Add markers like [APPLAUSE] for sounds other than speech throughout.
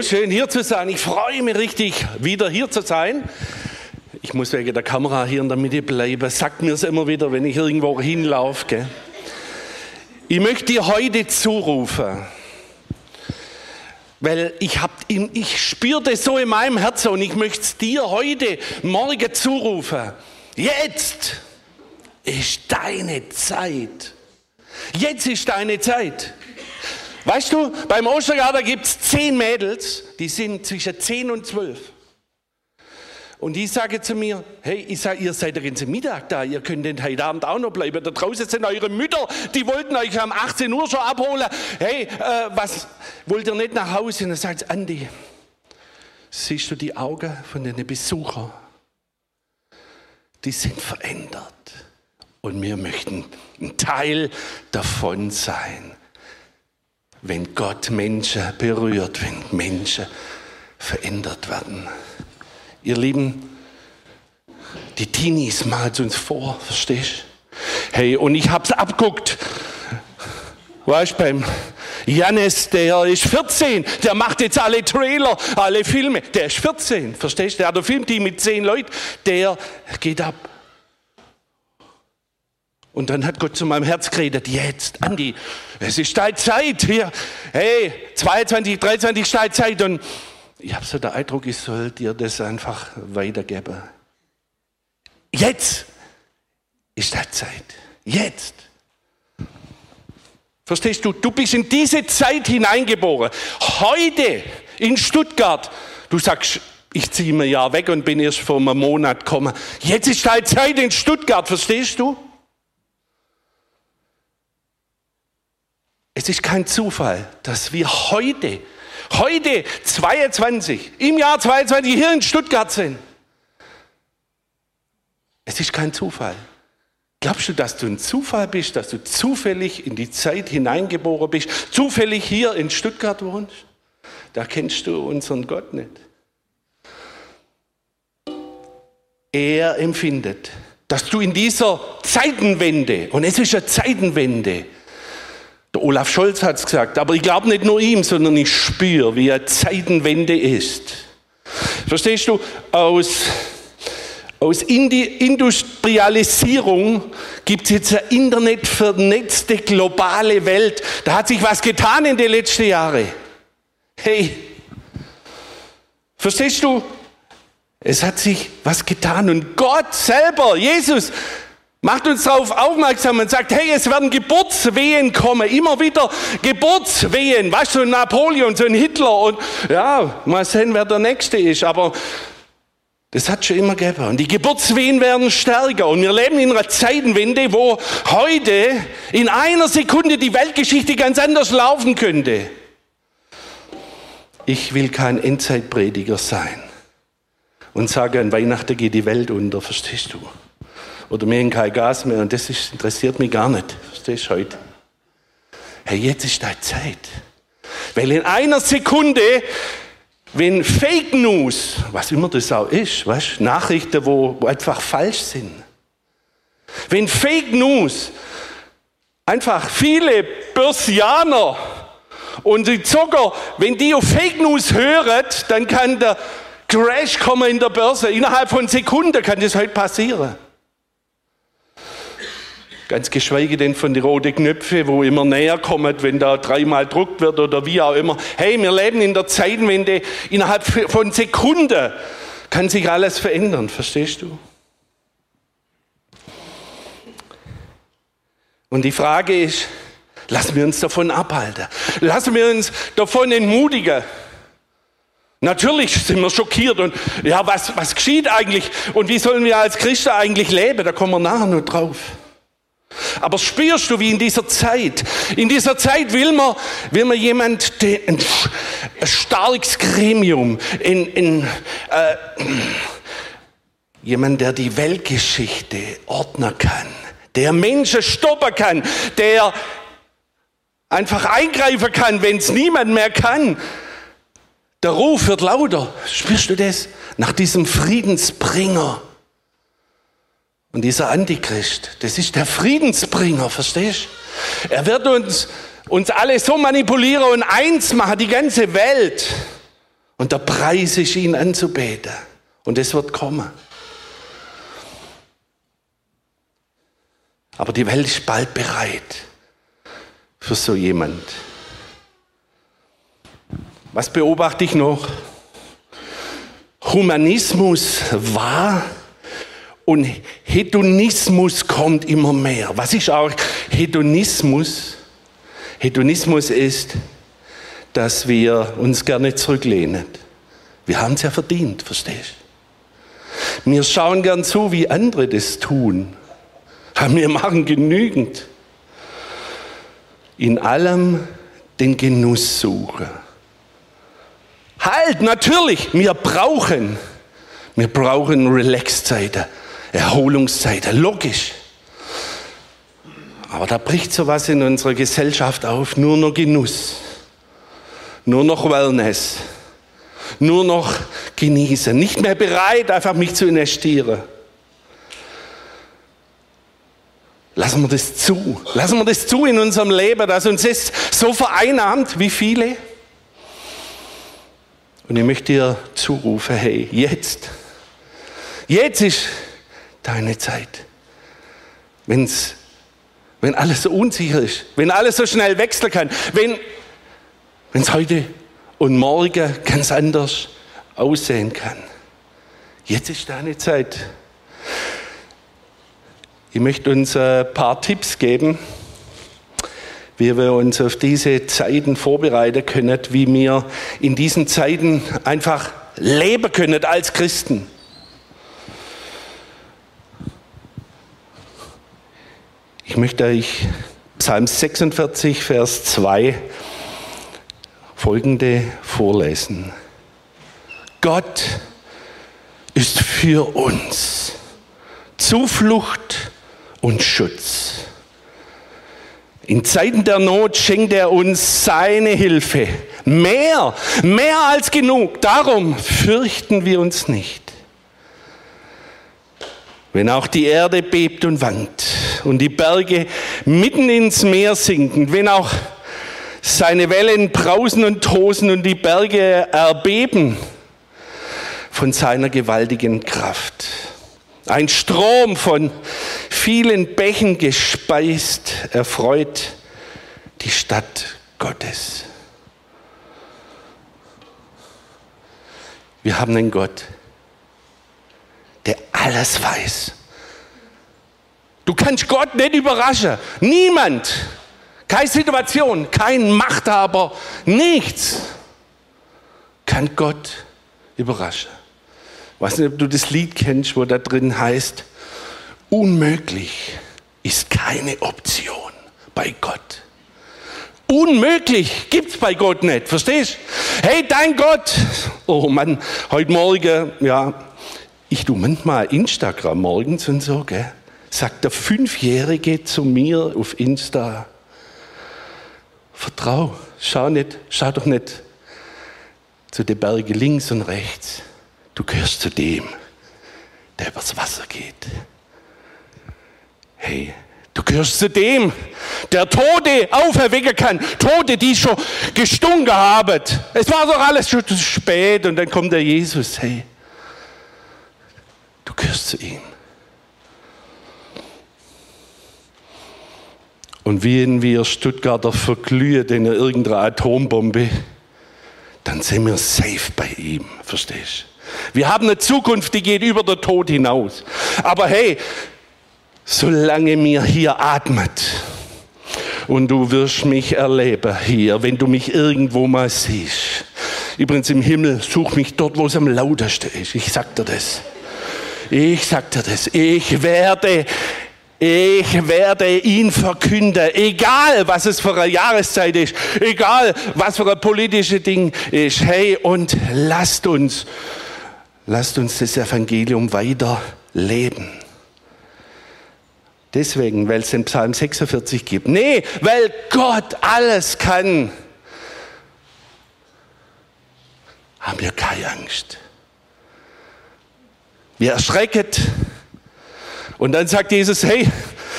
So schön hier zu sein. Ich freue mich richtig, wieder hier zu sein. Ich muss wegen der Kamera hier in der Mitte bleiben. Sagt mir es immer wieder, wenn ich irgendwo hinlaufe. Ich möchte dir heute zurufen, weil ich, hab, ich spüre das so in meinem Herzen und ich möchte es dir heute Morgen zurufen. Jetzt ist deine Zeit. Jetzt ist deine Zeit. Weißt du, beim Ostergarten gibt es zehn Mädels, die sind zwischen zehn und zwölf. Und die sagen zu mir, hey, ich sage, ihr seid den ganzen Mittag da, ihr könnt den heute Abend auch noch bleiben. Da draußen sind eure Mütter, die wollten euch um 18 Uhr schon abholen. Hey, äh, was, wollt ihr nicht nach Hause? Und dann sagt Andi, siehst du die Augen von den Besuchern? Die sind verändert. Und wir möchten ein Teil davon sein wenn Gott Menschen berührt, wenn Menschen verändert werden. Ihr Lieben, die Teenies malen uns vor, verstehst? Hey, und ich hab's abguckt. Weißt du, beim Janis, der ist 14, der macht jetzt alle Trailer, alle Filme. Der ist 14, verstehst du? Der hat ein Filmteam mit 10 Leuten, der geht ab. Und dann hat Gott zu meinem Herz geredet, jetzt, Andi, es ist deine Zeit hier. Hey, 22, 23 ist deine Zeit. Und ich habe so den Eindruck, ich soll dir das einfach weitergeben. Jetzt ist deine Zeit. Jetzt. Verstehst du? Du bist in diese Zeit hineingeboren. Heute in Stuttgart. Du sagst, ich ziehe mir ja weg und bin erst vor einem Monat gekommen. Jetzt ist deine Zeit in Stuttgart, verstehst du? Es ist kein Zufall, dass wir heute, heute 22, im Jahr 22 hier in Stuttgart sind. Es ist kein Zufall. Glaubst du, dass du ein Zufall bist, dass du zufällig in die Zeit hineingeboren bist, zufällig hier in Stuttgart wohnst? Da kennst du unseren Gott nicht. Er empfindet, dass du in dieser Zeitenwende, und es ist eine Zeitenwende, der Olaf Scholz hat es gesagt, aber ich glaube nicht nur ihm, sondern ich spüre, wie eine Zeitenwende ist. Verstehst du? Aus, aus Industrialisierung gibt es jetzt eine internetvernetzte globale Welt. Da hat sich was getan in den letzten Jahren. Hey, verstehst du? Es hat sich was getan und Gott selber, Jesus, Macht uns darauf aufmerksam und sagt, hey, es werden Geburtswehen kommen, immer wieder Geburtswehen. Weißt du, so ein Napoleon, so ein Hitler und ja, mal sehen, wer der Nächste ist, aber das hat schon immer gegeben. Und die Geburtswehen werden stärker. Und wir leben in einer Zeitenwende, wo heute in einer Sekunde die Weltgeschichte ganz anders laufen könnte. Ich will kein Endzeitprediger sein und sage, an Weihnachten geht die Welt unter, verstehst du? Oder wir haben kein Gas mehr und das ist, interessiert mich gar nicht. Verstehst du heute? Hey, jetzt ist deine Zeit. Weil in einer Sekunde, wenn Fake News, was immer das auch ist, weißt, Nachrichten, wo, wo einfach falsch sind, wenn Fake News einfach viele Börsianer und die Zocker, wenn die auf Fake News hören, dann kann der Crash kommen in der Börse. Innerhalb von Sekunden kann das heute passieren. Ganz geschweige denn von den roten Knöpfen, wo immer näher kommen, wenn da dreimal druckt wird oder wie auch immer. Hey, wir leben in der Zeitenwende. Innerhalb von Sekunden kann sich alles verändern, verstehst du? Und die Frage ist, lassen wir uns davon abhalten. Lassen wir uns davon entmutigen. Natürlich sind wir schockiert und ja, was, was geschieht eigentlich und wie sollen wir als Christen eigentlich leben? Da kommen wir nachher noch drauf. Aber spürst du, wie in dieser Zeit, in dieser Zeit will man, will man jemand, ein, ein starkes Gremium, in, in, äh, jemand, der die Weltgeschichte ordnen kann, der Menschen stoppen kann, der einfach eingreifen kann, wenn es niemand mehr kann. Der Ruf wird lauter. Spürst du das? Nach diesem Friedensbringer und dieser Antichrist, das ist der Friedensbringer, verstehst du? Er wird uns, uns alle so manipulieren und eins machen, die ganze Welt. Und der Preis ist, ihn anzubeten. Und es wird kommen. Aber die Welt ist bald bereit für so jemand. Was beobachte ich noch? Humanismus war und Hedonismus kommt immer mehr. Was ist auch Hedonismus? Hedonismus ist, dass wir uns gerne zurücklehnen. Wir haben es ja verdient, verstehst du? Wir schauen gern zu, wie andere das tun. Wir machen genügend. In allem den Genuss suchen. Halt, natürlich, wir brauchen, wir brauchen Relaxzeiten, Erholungszeiten, logisch. Aber da bricht sowas in unserer Gesellschaft auf, nur noch Genuss, nur noch Wellness, nur noch genießen, nicht mehr bereit, einfach mich zu investieren. Lassen wir das zu. Lassen wir das zu in unserem Leben, dass uns das so vereinnahmt wie viele. Und ich möchte dir zurufen, hey, jetzt, jetzt ist deine Zeit. Wenn's, wenn alles so unsicher ist, wenn alles so schnell wechseln kann, wenn es heute und morgen ganz anders aussehen kann. Jetzt ist deine Zeit. Ich möchte uns ein paar Tipps geben, wie wir uns auf diese Zeiten vorbereiten können, wie wir in diesen Zeiten einfach leben können als Christen. Ich möchte euch Psalm 46, Vers 2 folgende vorlesen. Gott ist für uns Zuflucht und Schutz. In Zeiten der Not schenkt er uns seine Hilfe. Mehr, mehr als genug. Darum fürchten wir uns nicht. Wenn auch die Erde bebt und wankt und die Berge mitten ins Meer sinken, wenn auch seine Wellen brausen und tosen und die Berge erbeben von seiner gewaltigen Kraft. Ein Strom von vielen Bächen gespeist erfreut die Stadt Gottes. Wir haben einen Gott, der alles weiß. Du kannst Gott nicht überraschen. Niemand. Keine Situation, kein Machthaber, nichts kann Gott überraschen. Ich weiß nicht, ob du das Lied kennst, wo da drin heißt, unmöglich ist keine Option bei Gott. Unmöglich gibt's bei Gott nicht, verstehst? Hey, dein Gott. Oh Mann, heute Morgen, ja, ich tu manchmal Instagram morgens und so, gell? Sagt der Fünfjährige zu mir auf Insta, vertrau, schau nicht, schau doch nicht zu den Bergen links und rechts. Du gehörst zu dem, der übers Wasser geht. Hey, du gehörst zu dem, der Tote auferwecken kann. Tote, die schon gestunken haben. Es war doch alles schon zu spät und dann kommt der Jesus. Hey, gehörst zu ihm. Und wenn wir Stuttgarter verglühen in irgendeiner Atombombe, dann sind wir safe bei ihm, verstehst du? Wir haben eine Zukunft, die geht über den Tod hinaus. Aber hey, solange mir hier atmet und du wirst mich erleben hier, wenn du mich irgendwo mal siehst. Übrigens im Himmel, such mich dort, wo es am lautesten ist. Ich sag dir das. Ich sag dir das. Ich werde ich werde ihn verkünden, egal was es für eine Jahreszeit ist, egal was für ein politisches Ding ist. Hey, und lasst uns Lasst uns das Evangelium weiter leben. Deswegen, weil es den Psalm 46 gibt. Nee, weil Gott alles kann. Haben wir keine Angst. Wir erschrecken. Und dann sagt Jesus, hey,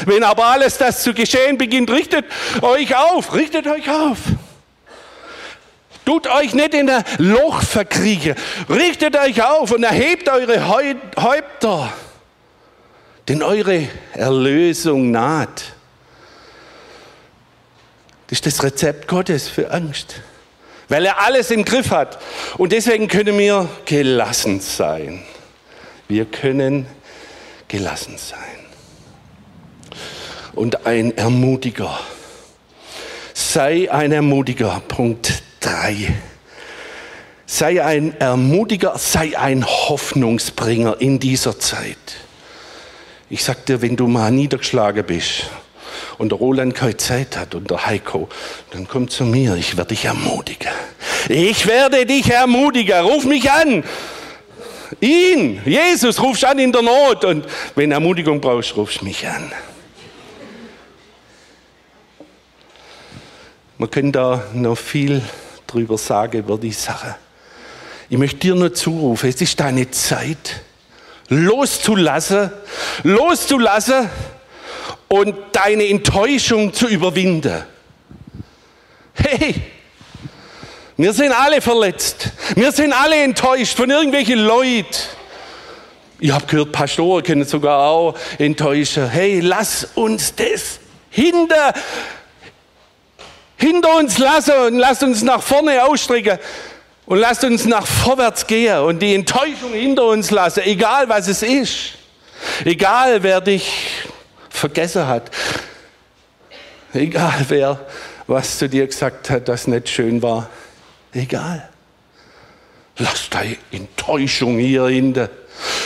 wenn aber alles das zu geschehen beginnt, richtet euch auf, richtet euch auf. Tut euch nicht in ein Loch verkriechen. Richtet euch auf und erhebt eure Häupter, denn eure Erlösung naht. Das ist das Rezept Gottes für Angst, weil er alles im Griff hat. Und deswegen können wir gelassen sein. Wir können gelassen sein. Und ein Ermutiger. Sei ein Ermutiger. Punkt 3. Sei ein Ermutiger, sei ein Hoffnungsbringer in dieser Zeit. Ich sag dir, wenn du mal niedergeschlagen bist und der Roland keine Zeit hat und der Heiko, dann komm zu mir, ich werde dich ermutigen. Ich werde dich ermutigen, ruf mich an. Ihn, Jesus, rufst an in der Not und wenn Ermutigung brauchst, rufst mich an. Man kann da noch viel drüber sagen über die Sache. Ich möchte dir nur zurufen, es ist deine Zeit, loszulassen, loszulassen und deine Enttäuschung zu überwinden. Hey, wir sind alle verletzt. Wir sind alle enttäuscht von irgendwelchen Leuten. Ich habe gehört, Pastoren können sogar auch enttäuschen. Hey, lass uns das hinter hinter uns lassen und lasst uns nach vorne ausstrecken und lasst uns nach vorwärts gehen und die Enttäuschung hinter uns lassen, egal was es ist. Egal wer dich vergessen hat. Egal wer was zu dir gesagt hat, das nicht schön war. Egal. Lass deine Enttäuschung hier hinter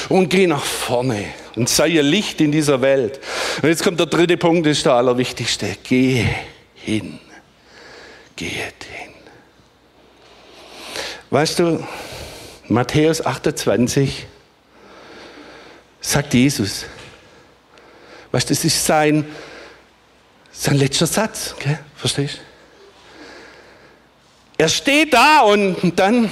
und geh nach vorne und sei ein Licht in dieser Welt. Und jetzt kommt der dritte Punkt, das ist der allerwichtigste. Geh hin geht hin. Weißt du, Matthäus 28 sagt Jesus. Weißt du, das ist sein, sein letzter Satz. Gell? Verstehst du? Er steht da und dann,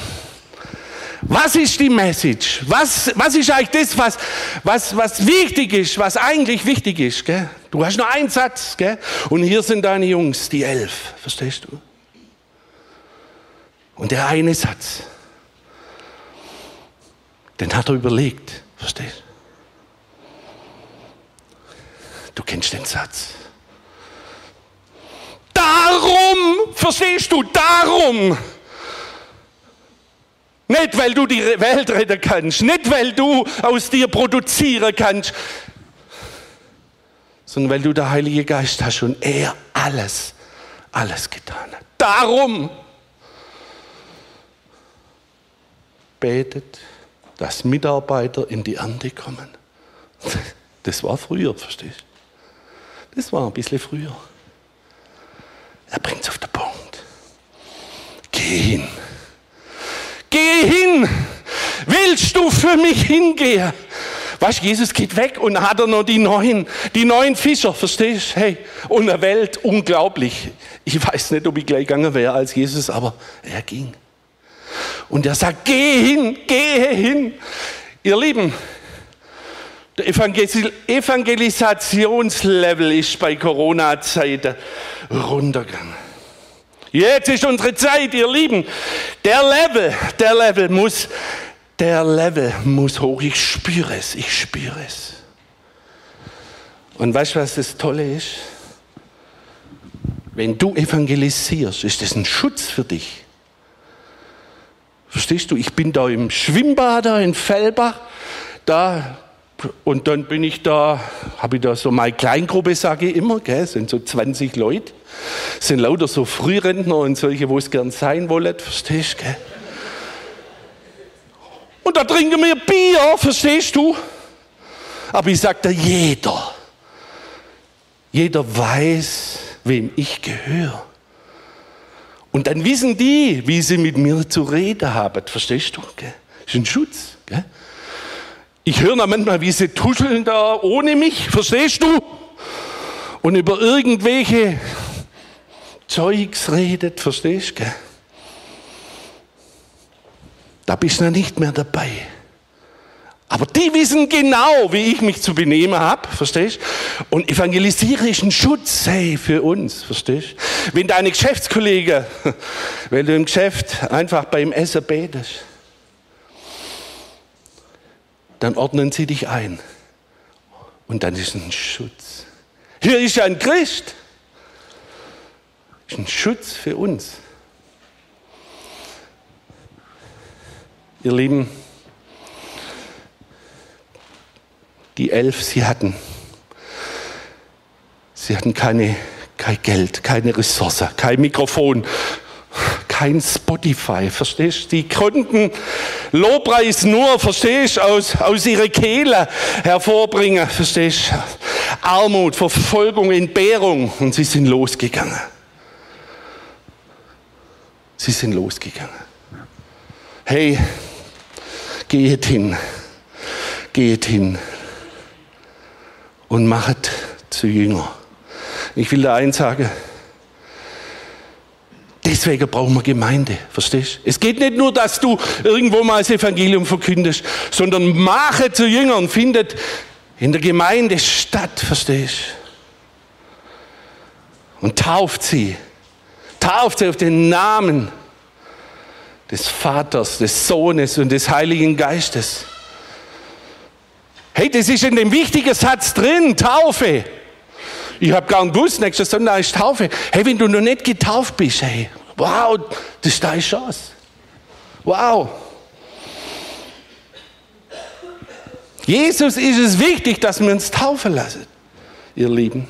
was ist die Message? Was, was ist eigentlich das, was, was, was wichtig ist, was eigentlich wichtig ist? Gell? Du hast nur einen Satz gell? und hier sind deine Jungs, die elf. Verstehst du? Und der eine Satz, den hat er überlegt. Verstehst du? kennst den Satz. Darum, verstehst du, darum. Nicht, weil du die Welt retten kannst, nicht, weil du aus dir produzieren kannst, sondern weil du der Heilige Geist hast und er alles, alles getan hat. Darum. betet, dass Mitarbeiter in die Ernte kommen. Das war früher, verstehst du? Das war ein bisschen früher. Er bringt es auf den Punkt. Geh hin. Geh hin. Willst du für mich hingehen? Weißt du, Jesus geht weg und hat er noch die neuen, die neuen Fischer, verstehst du? Hey, und eine Welt, unglaublich. Ich weiß nicht, ob ich gleich gegangen wäre als Jesus, aber er ging. Und er sagt, geh hin, gehe hin. Ihr Lieben, der Evangelisationslevel ist bei Corona-Zeiten runtergegangen. Jetzt ist unsere Zeit, ihr Lieben. Der Level, der Level muss, der Level muss hoch. Ich spüre es, ich spüre es. Und weißt du, was das Tolle ist? Wenn du evangelisierst, ist das ein Schutz für dich. Verstehst du? Ich bin da im Schwimmbad da in Fellbach, da und dann bin ich da, habe ich da so meine Kleingruppe, sage ich immer, gell, sind so 20 Leute, sind lauter so Frührentner und solche, wo es gern sein wollen, verstehst du? Und da trinken wir Bier, verstehst du? Aber ich sage dir, jeder, jeder weiß, wem ich gehöre. Und dann wissen die, wie sie mit mir zu reden haben. Verstehst du? Gell? Das ist ein Schutz. Gell? Ich höre manchmal, wie sie tuscheln da ohne mich. Verstehst du? Und über irgendwelche Zeugs redet. Verstehst du? Da bist du nicht mehr dabei. Aber die wissen genau, wie ich mich zu benehmen habe, verstehst? Und evangelisiere ist ein Schutz, hey, für uns, verstehst? Wenn deine Geschäftskollegen, [LAUGHS] wenn du im Geschäft einfach beim Essen betest, dann ordnen sie dich ein. Und dann ist ein Schutz. Hier ist ein Christ. Ist ein Schutz für uns. Ihr Lieben, die elf, sie hatten, sie hatten keine, kein Geld, keine Ressource, kein Mikrofon, kein Spotify, verstehst du? Die konnten Lobpreis nur, verstehst du, aus, aus ihrer Kehle hervorbringen, verstehst du? Armut, Verfolgung, Entbehrung und sie sind losgegangen. Sie sind losgegangen. Hey, geht hin, geht hin und machet zu Jünger. Ich will da eins sagen. Deswegen brauchen wir Gemeinde, verstehst? Es geht nicht nur, dass du irgendwo mal das Evangelium verkündest, sondern mache zu Jüngern, findet in der Gemeinde statt, verstehst? Und tauft sie. Tauft sie auf den Namen des Vaters, des Sohnes und des Heiligen Geistes. Hey, das ist in dem wichtigen Satz drin, Taufe. Ich habe gar nicht gewusst, nächster Sonntag ist Taufe. Hey, wenn du noch nicht getauft bist, hey, wow, das ist deine Chance. Wow. Jesus ist es wichtig, dass wir uns taufen lassen, ihr Lieben.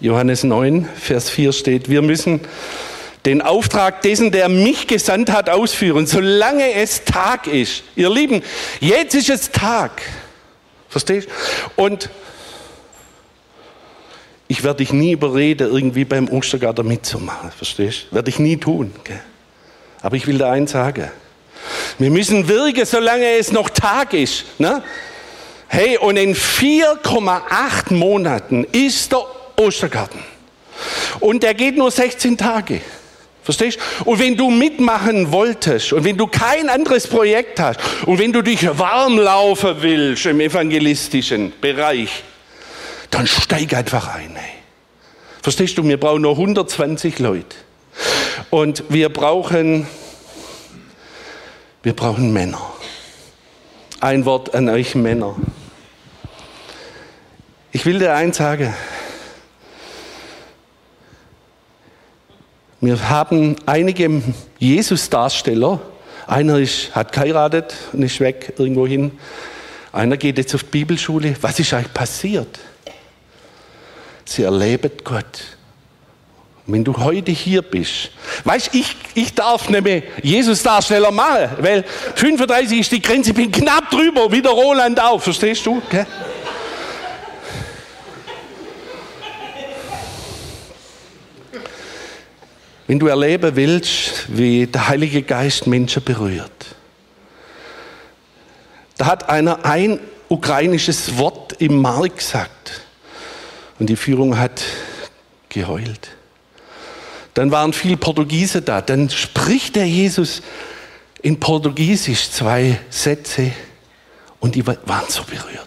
Johannes 9, Vers 4 steht, wir müssen den Auftrag dessen, der mich gesandt hat, ausführen, solange es Tag ist. Ihr Lieben, jetzt ist es Tag. Verstehst? Und ich werde dich nie überreden, irgendwie beim Ostergarten mitzumachen. Verstehst? Werde ich nie tun. Gell? Aber ich will da eins sagen. Wir müssen wirken, solange es noch Tag ist. Ne? Hey, und in 4,8 Monaten ist der Ostergarten. Und der geht nur 16 Tage. Verstehst? Und wenn du mitmachen wolltest und wenn du kein anderes Projekt hast und wenn du dich warm laufen willst im evangelistischen Bereich, dann steig einfach ein. Ey. Verstehst du? Wir brauchen nur 120 Leute. Und wir brauchen, wir brauchen Männer. Ein Wort an euch Männer. Ich will dir eins sagen. Wir haben einige Jesus-Darsteller. Einer ist, hat geheiratet und ist weg irgendwo hin. Einer geht jetzt auf die Bibelschule. Was ist eigentlich passiert? Sie erleben Gott. Wenn du heute hier bist, weißt ich, ich darf nicht mehr Jesus-Darsteller machen, weil 35 ist die Grenze, ich bin knapp drüber, wie der Roland auch, verstehst du? Okay? Wenn du erleben willst, wie der Heilige Geist Menschen berührt, da hat einer ein ukrainisches Wort im Markt gesagt und die Führung hat geheult. Dann waren viele Portugiese da. Dann spricht der Jesus in Portugiesisch zwei Sätze und die waren so berührt.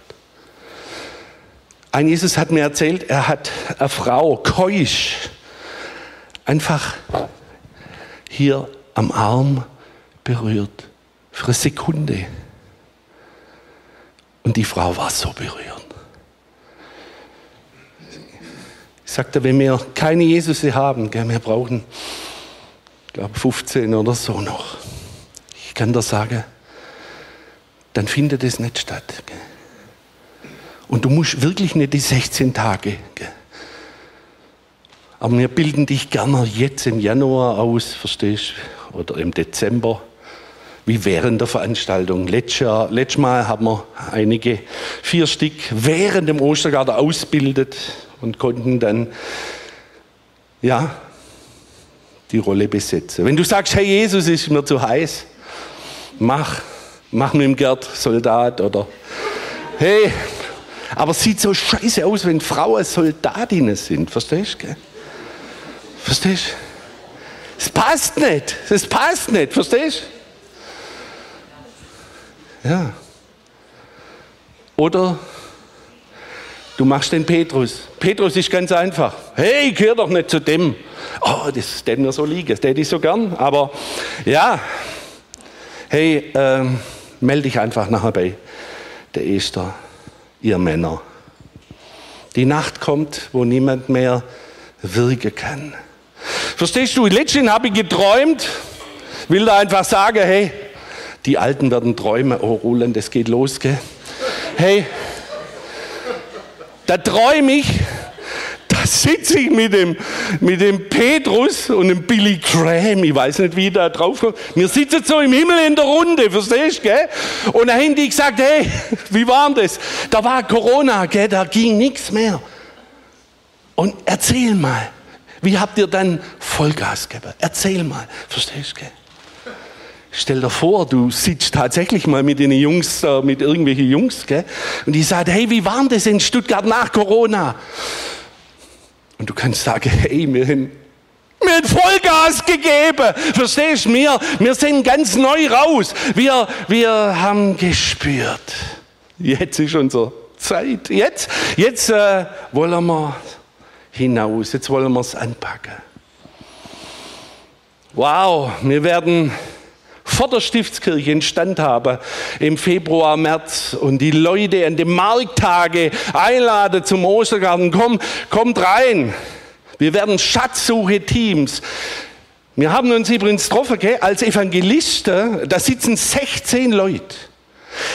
Ein Jesus hat mir erzählt, er hat eine Frau, keusch, einfach hier am Arm berührt. Für eine Sekunde. Und die Frau war so berührt. Ich sagte, wenn wir keine Jesus haben, wir brauchen, glaube, 15 oder so noch. Ich kann dir sagen, dann findet es nicht statt. Und du musst wirklich nicht die 16 Tage. Aber wir bilden dich gerne jetzt im Januar aus, verstehst du? Oder im Dezember, wie während der Veranstaltung. Letztes Mal haben wir einige, vier Stück während dem Ostergarten ausgebildet und konnten dann, ja, die Rolle besetzen. Wenn du sagst, hey Jesus, ist mir zu heiß, mach, mach mit dem Gerd Soldat oder hey, aber es sieht so scheiße aus, wenn Frauen Soldatinnen sind, verstehst du? Verstehst du? Es passt nicht. Es passt nicht. Verstehst du? Ja. Oder Du machst den Petrus. Petrus ist ganz einfach. Hey, gehör doch nicht zu dem. Oh, das steht mir so liegen, das hätte ich so gern. Aber ja, hey, ähm, melde dich einfach nachher bei der Esther, ihr Männer. Die Nacht kommt, wo niemand mehr wirken kann. Verstehst du? Letztens habe ich geträumt, will da einfach sagen, hey, die Alten werden träumen. Oh, Roland, das geht los, gell? Hey, da träume ich, da sitze ich mit dem, mit dem Petrus und dem Billy Graham, ich weiß nicht, wie da drauf kommt. Wir sitzen so im Himmel in der Runde, verstehst du, gell? Und da haben die gesagt, hey, [LAUGHS] wie war denn das? Da war Corona, gell? Da ging nichts mehr. Und erzähl mal, wie habt ihr dann Vollgas gegeben? Erzähl mal, verstehst du, gell? Stell dir vor, du sitzt tatsächlich mal mit den Jungs, äh, mit irgendwelchen Jungs, gell? und die sagen, hey, wie war das in Stuttgart nach Corona? Und du kannst sagen, hey, wir haben, wir haben Vollgas gegeben. Verstehst du? Wir, wir sind ganz neu raus. Wir, wir haben gespürt. Jetzt ist unsere Zeit. Jetzt, jetzt äh, wollen wir hinaus. Jetzt wollen wir es anpacken. Wow, wir werden vor der Stiftskirche in Stand habe im Februar, März und die Leute an den Markttage einladen zum Ostergarten, komm, kommt rein. Wir werden Schatzsuche-Teams. Wir haben uns übrigens getroffen, gell, als Evangelisten, da sitzen 16 Leute.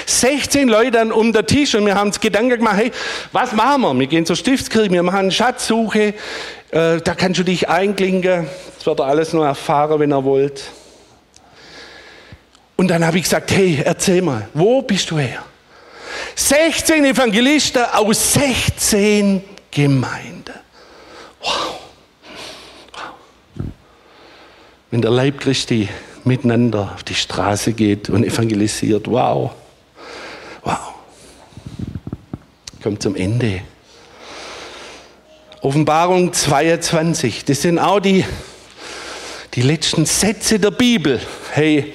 16 Leute um den Tisch und wir haben uns Gedanken gemacht, hey, was machen wir? Wir gehen zur Stiftskirche, wir machen Schatzsuche, äh, da kannst du dich einklinken, das wird er alles nur erfahren, wenn er wollt. Und dann habe ich gesagt, hey, erzähl mal, wo bist du her? 16 Evangelisten aus 16 Gemeinden. Wow. wow. Wenn der Leib Christi miteinander auf die Straße geht und evangelisiert, wow. Wow. Kommt zum Ende. Offenbarung 22, das sind auch die, die letzten Sätze der Bibel. Hey,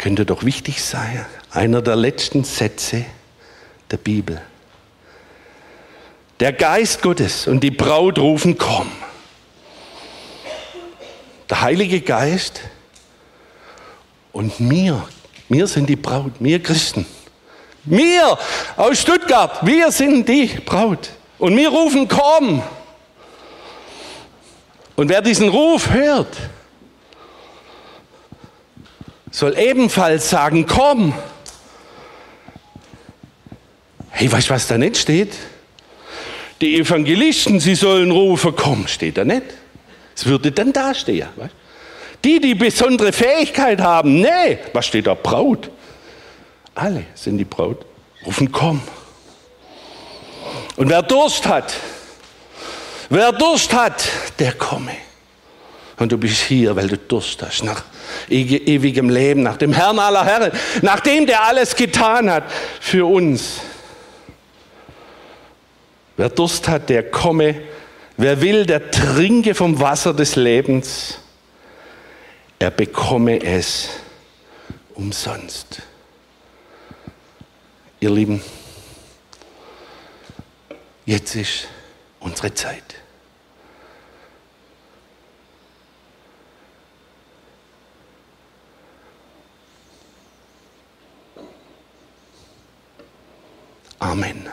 könnte doch wichtig sein. Einer der letzten Sätze der Bibel. Der Geist Gottes und die Braut rufen, komm. Der Heilige Geist und mir, wir sind die Braut, wir Christen. Wir aus Stuttgart, wir sind die Braut. Und wir rufen, komm. Und wer diesen Ruf hört, soll ebenfalls sagen, komm. Hey, weißt du, was da nicht steht? Die Evangelisten, sie sollen rufen, komm, steht da nicht. Es würde dann da stehen. Weißt? Die, die besondere Fähigkeit haben, nee, was steht da? Braut. Alle sind die Braut. Rufen, komm. Und wer Durst hat, wer Durst hat, der komme. Und du bist hier, weil du Durst hast nach ewigem Leben, nach dem Herrn aller Herren, nach dem, der alles getan hat für uns. Wer Durst hat, der komme. Wer will, der trinke vom Wasser des Lebens. Er bekomme es umsonst. Ihr Lieben, jetzt ist unsere Zeit. Amen.